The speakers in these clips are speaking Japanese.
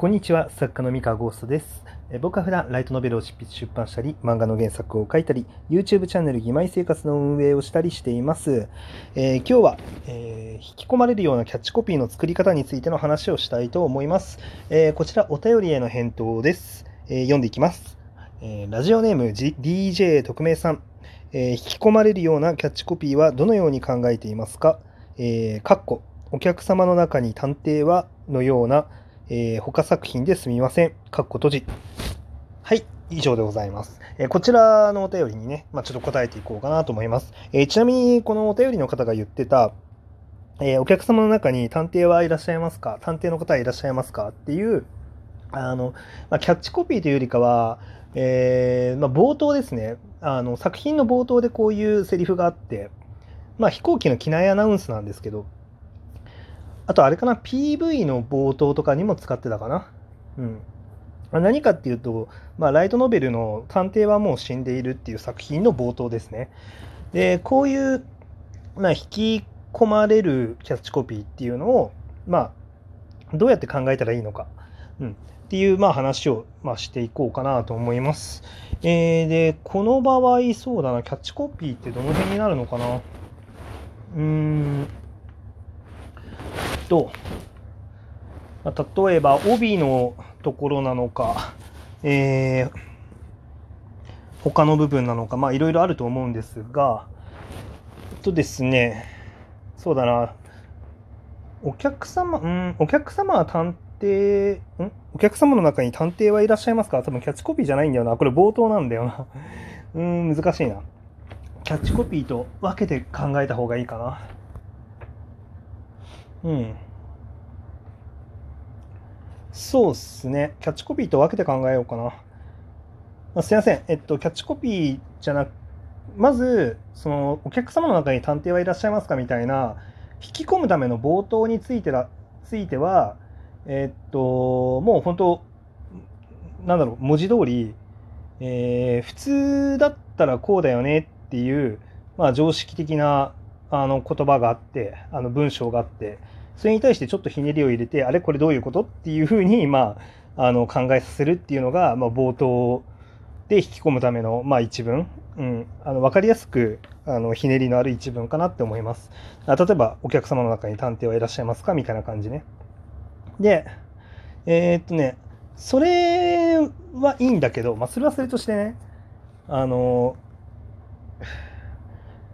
こんにちは、作家の三河ゴーストです。僕は普段ライトノベルを執筆出版したり、漫画の原作を書いたり、YouTube チャンネル義妹生活の運営をしたりしています。えー今日は、えー引き込まれるようなキャッチコピーの作り方についての話をしたいと思います。えーこちらお便りへの返答です。え読んでいきます。えラジオネーム、G、DJ 特命さん、え引き込まれるようなキャッチコピーはどのように考えていますか？えーかっこお客様の中に探偵はのような、えー他作品ですみません。かっこ閉じ。はい、以上でございます。えーこちらのお便りにね、まあ、ちょっと答えていこうかなと思います。えーちなみに、このお便りの方が言ってた、えお客様の中に探偵はいらっしゃいますか？探偵の方はいらっしゃいますか？っていう、あの、まあ、キャッチコピーというよりかは、えまあ、冒頭ですねあの、作品の冒頭でこういうセリフがあって、まあ、飛行機の機内アナウンスなんですけど、あとあれかな、PV の冒頭とかにも使ってたかな。うん。何かっていうと、まあ、ライトノベルの探偵はもう死んでいるっていう作品の冒頭ですね。で、こういう、まあ、引き込まれるキャッチコピーっていうのを、まあ、どうやって考えたらいいのか、うん、っていう、まあ、話を、まあ、していこうかなと思います。えーで、この場合、そうだな、キャッチコピーってどの辺になるのかなうーんと、まあ例えば帯のところなのか、えー他の部分なのか、まあいろいろあると思うんですが、えっとですね、そうだな、お客様、うん、お客様は探偵、ん？お客様の中に探偵はいらっしゃいますか？多分キャッチコピーじゃないんだよな。これ冒頭なんだよな。うん、難しいな。キャッチコピーと分けて考えた方がいいかな。うん。そうっすね。キャッチコピーと分けて考えようかな。あすいません。えっと、キャッチコピーじゃなく、まず、その、お客様の中に探偵はいらっしゃいますかみたいな、引き込むための冒頭についてらついては、えっと、もう本当、なんだろう、文字通り、えー普通だったらこうだよねっていう、まあ、常識的なあの言葉があって、あの文章があって、それに対してちょっとひねりを入れて、あれこれどういうことっていうふうに、まあ、あの考えさせるっていうのが、まあ、冒頭で引き込むための、まあ、一文、うん、あの分かりやすくあのひねりのある一文かなって思います。あ例えば、お客様の中に探偵はいらっしゃいますかみたいな感じね。で、えーっとね、それはいいんだけど、まあ、それはそれとしてね、あの、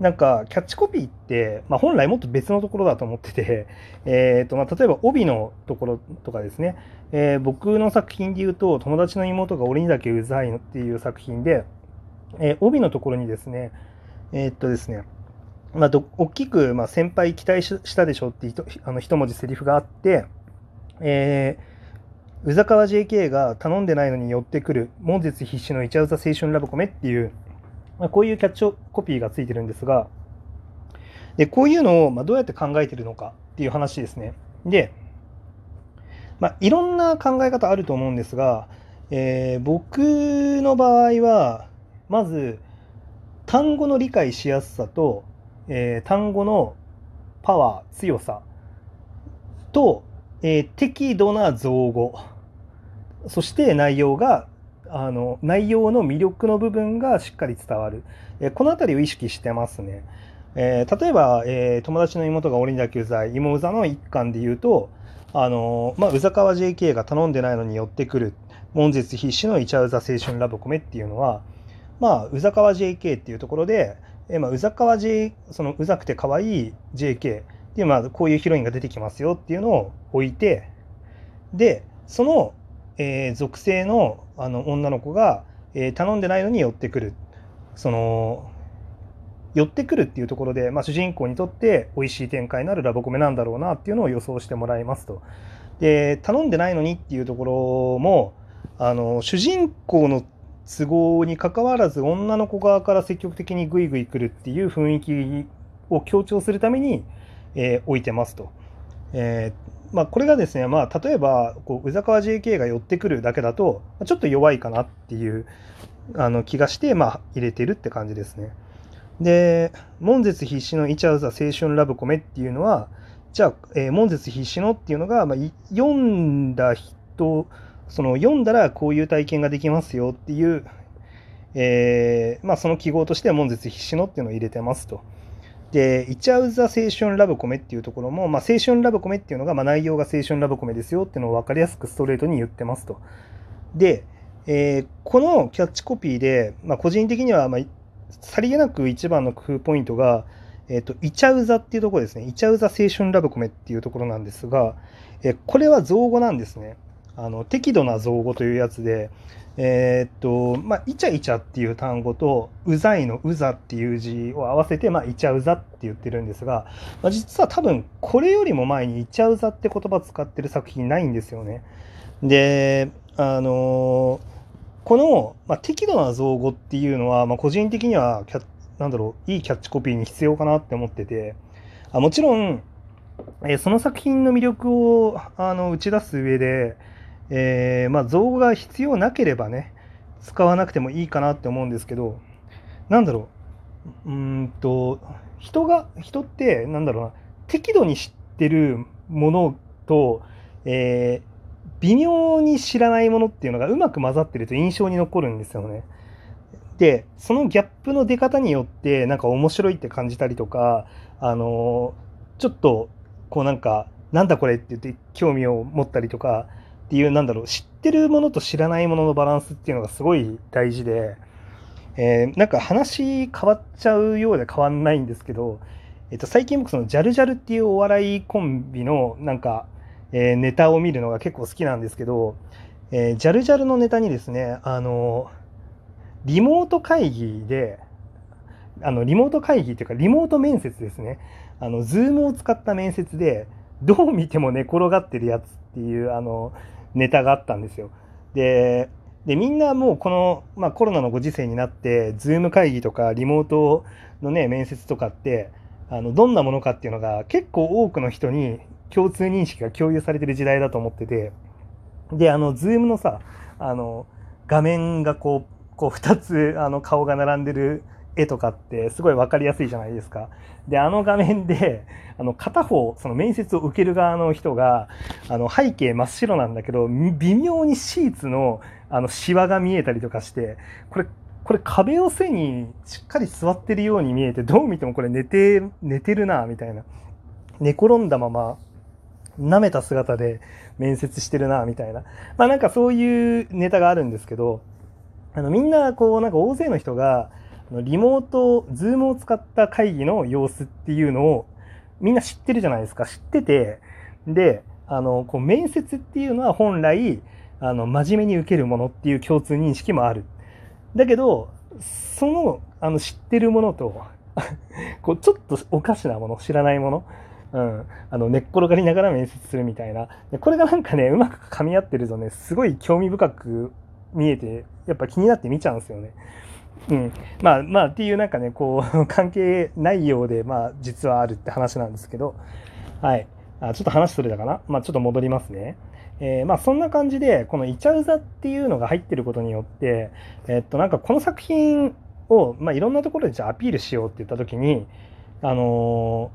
なんか、キャッチコピーって、まあ、本来もっと別のところだと思ってて、えーと、まあ、例えば帯のところとかですね、えー僕の作品で言うと、友達の妹が俺にだけうざいのっていう作品で、えー帯のところにですね、えーっとですね、まあ、ど大きく、まあ、先輩期待したでしょって一あの一文字セリフがあって、えー宇佐川 JK が頼んでないのに寄ってくる、門絶必至のイチャウザ青春ラブコメっていう、まあ、こういうキャッチコピーがついてるんですが、でこういうのをまあどうやって考えてるのかっていう話ですね。で、まあ、いろんな考え方あると思うんですが、えー僕の場合は、まず、単語の理解しやすさと、えー単語のパワー、強さと、えー適度な造語、そして内容が、あの、内容の魅力の部分がしっかり伝わる。えーこのあたりを意識してますね。えー例えば、えー友達の妹が俺にだけうざい、妹うざの一環で言うと、あのーまあ、宇佐川 JK が頼んでないのに寄ってくる、門絶必至のイチャウザ青春ラブコメっていうのは、まあ、宇佐川 JK っていうところで、えーまあ、宇佐川 J、そのうざくて可愛い JK っていう、まあ、こういうヒロインが出てきますよっていうのを置いて、で、その、えー属性のあの女の子が、えー頼んでないのに寄ってくる。その、寄ってくるっていうところで、まあ、主人公にとって美味しい展開のあるラブコメなんだろうなっていうのを予想してもらいますと。で、頼んでないのにっていうところも、あの、主人公の都合に関わらず女の子側から積極的にグイグイ来るっていう雰囲気を強調するために、えー置いてますと。えーまあ、これがですね、まあ、例えばこう宇佐川 JK が寄ってくるだけだとちょっと弱いかなっていうあの気がして、まあ、入れてるって感じですね。で、門絶必至のイチャウザ青春ラブコメっていうのは、じゃあ、えー門絶必至のっていうのが、まあ、読んだとその読んだらこういう体験ができますよっていう、えーまあ、その記号としては門絶必至のっていうのを入れてますと。で、イチャウザ青春ラブコメっていうところも、まあ、青春ラブコメっていうのが、まあ、内容が青春ラブコメですよっていうのを分かりやすくストレートに言ってますと。で、えー、このキャッチコピーで、まあ、個人的には、まあ、さりげなく一番の工夫ポイントが、えっ、ー、と、イチャウザっていうところですね。イチャウザ青春ラブコメっていうところなんですが、えー、これは造語なんですね。あの、適度な造語というやつで、えー、っと、まあ、イチャイチャっていう単語と、うざいのうざっていう字を合わせて、まあ、イチャウザって言ってるんですが、まあ、実は多分、これよりも前にイチャウザって言葉使ってる作品ないんですよね。で、あのこの、まあ、適度な造語っていうのは、まあ、個人的にはキャなんだろう、いいキャッチコピーに必要かなって思ってて、あもちろん、えー、その作品の魅力をあの打ち出す上で、えー、まあ、造語が必要なければね、使わなくてもいいかなって思うんですけど、なんだろう、うんと、人が、人って、なんだろうな、適度に知ってるものと、えー、微妙に知らないものっていうのがうまく混ざってると印象に残るんですよね。で、そのギャップの出方によって、なんか面白いって感じたりとか、あのちょっと、こうなんか、なんだこれって言って興味を持ったりとか、っていう、なんだろう、知ってるものと知らないもののバランスっていうのがすごい大事で、えー、なんか話変わっちゃうようで変わんないんですけど、えっと、最近僕そのジャルジャルっていうお笑いコンビのなんか、えー、ネタを見るのが結構好きなんですけど、えー、ジャルジャルのネタにですね、あの、リモート会議で、あの、リモート会議っていうか、リモート面接ですね。あの、 Zoomを使った面接で、どう見ても寝転がってるやつっていう、あの、ネタがあったんですよ。で、でみんなもうこの、まあ、コロナのご時世になって、 Zoom会議とかリモートのね、面接とかって、あのどんなものかっていうのが結構多くの人に共通認識が共有されてる時代だと思ってて、で、あの、ズームのさ、あの、画面がこう、こう2つあの顔が並んでる絵とかってすごい分かりやすいじゃないですか。で、あの画面で、あの片方、その面接を受ける側の人が、あの背景真っ白なんだけど、微妙にシーツのあのシワが見えたりとかして、これ、これ壁を背にしっかり座ってるように見えて、どう見てもこれ寝て、寝てるな、みたいな。寝転んだまま、舐めた姿で面接してるな、みたいな。まあなんかそういうネタがあるんですけど、あのみんなこうなんか大勢の人が、リモート、ズームを使った会議の様子っていうのをみんな知ってるじゃないですか。知ってて、で、あの、こう面接っていうのは本来、あの、真面目に受けるものっていう共通認識もある。だけど、その、あの、知ってるものと、こう、ちょっとおかしなもの、知らないもの、うん、あの、寝っ転がりながら面接するみたいな。でこれがなんかね、うまく噛み合ってるとね、すごい興味深く見えて、やっぱ気になって見ちゃうんですよね。うん、まあまあっていうなんかねこう 関係ないようでまあ実はあるって話なんですけど。はい。あちょっと話それだかな？まあちょっと戻りますね。えー、まあそんな感じでこのイチャウザっていうのが入ってることによってえっとなんかこの作品をまあいろんなところでじゃアピールしようって言った時にあの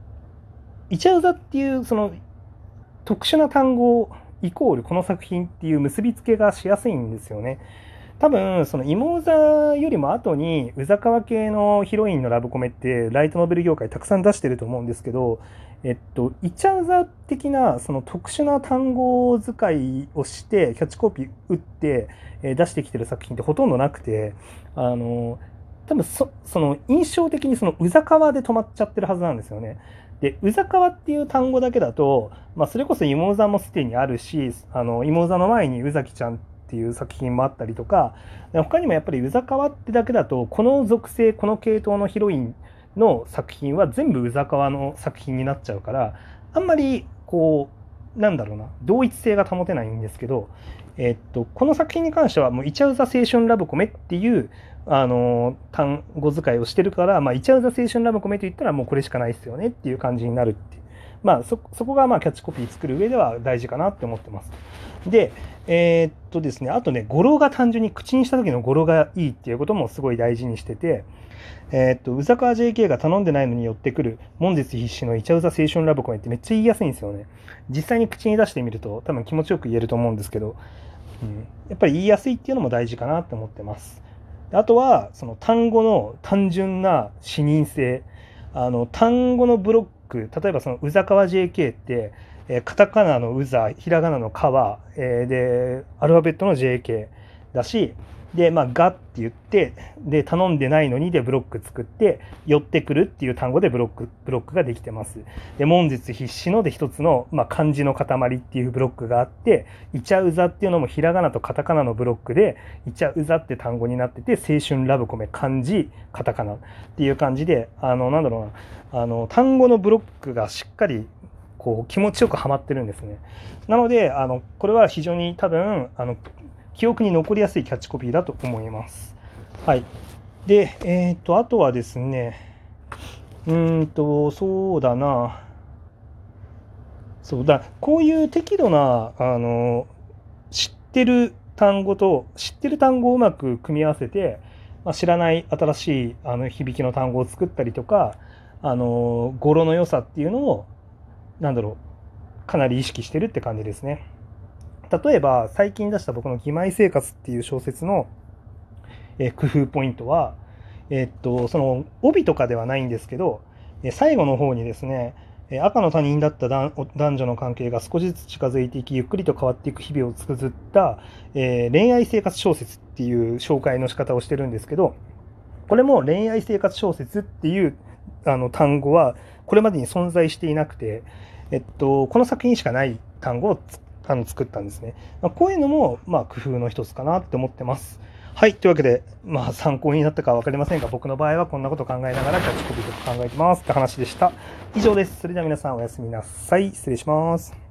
ー、イチャウザっていうその特殊な単語イコールこの作品っていう結びつけがしやすいんですよね。多分、その芋座よりも後に、宇佐川系のヒロインのラブコメって、ライトノベル業界たくさん出してると思うんですけど、えっと、イチャウザ的な、その特殊な単語使いをして、キャッチコピー打って、え出してきてる作品ってほとんどなくて、あの、多分そ、その印象的にその宇佐川で止まっちゃってるはずなんですよね。で、宇佐川っていう単語だけだと、まあ、それこそ芋座もすでにあるし、あの、芋座の前に宇崎ちゃんっていう作品もあったりとか他にもやっぱり宇佐川ってだけだとこの属性この系統のヒロインの作品は全部宇佐川の作品になっちゃうからあんまりこうなんだろうな同一性が保てないんですけど、えっと、この作品に関してはもうイチャウザ青春ラブコメっていうあの単語使いをしてるから、まあ、イチャウザ青春ラブコメと言ったらもうこれしかないですよねっていう感じになるっていうまあそこがまあキャッチコピー作る上では大事かなって思ってます。で、えー、っとですね、あとね、語呂が単純に口にした時の語呂がいいっていうこともすごい大事にしてて、えー、っと、宇坂 JK が頼んでないのに寄ってくる、門絶必至のイチャウザ青春ラブコメってめっちゃ言いやすいんですよね。実際に口に出してみると多分気持ちよく言えると思うんですけど、うん、やっぱり言いやすいっていうのも大事かなって思ってます。あとは、その単語の単純な視認性。あの、単語のブロック、例えばその宇坂 JK って、え、カタカナのうざ、ひらがなのかは、えー、で、アルファベットの JK だし、で、まあ、がって言って、で、頼んでないのにでブロック作って、寄ってくるっていう単語でブロック、ブロックができてます。で、門実必至ので一つの、まあ、漢字の塊っていうブロックがあって、イチャウザっていうのもひらがなとカタカナのブロックで、イチャウザって単語になってて、青春ラブコメ、漢字、カタカナっていう感じで、あの、なんだろうな、あの、単語のブロックがしっかりこう気持ちよくはまってるんですね。なので、あのこれは非常に多分あの記憶に残りやすいキャッチコピーだと思います。はい。で、えっ、と、あとはですね、うんと、そうだな。そうだ、こういう適度な、あの、知ってる単語と、知ってる単語をうまく組み合わせて、まあ、知らない新しいあの響きの単語を作ったりとか、あの、語呂の良さっていうのをなんだろう、かなり意識してるって感じですね。例えば、最近出した僕の義妹生活っていう小説の、え工夫ポイントは、えっと、その帯とかではないんですけど、最後の方にですね、赤の他人だった男女の関係が少しずつ近づいていき、ゆっくりと変わっていく日々を綴った、えー、恋愛生活小説っていう紹介の仕方をしてるんですけど、これも恋愛生活小説っていうあの単語はこれまでに存在していなくて、えっと、この作品しかない単語をあの作ったんですね。まあ、こういうのも、まあ、工夫の一つかなって思ってます。はい。というわけで、まあ、参考になったかは分かりませんが、僕の場合はこんなこと考えながらキャッチコピーとか考えてますって話でした。以上です。それでは皆さんおやすみなさい。失礼します。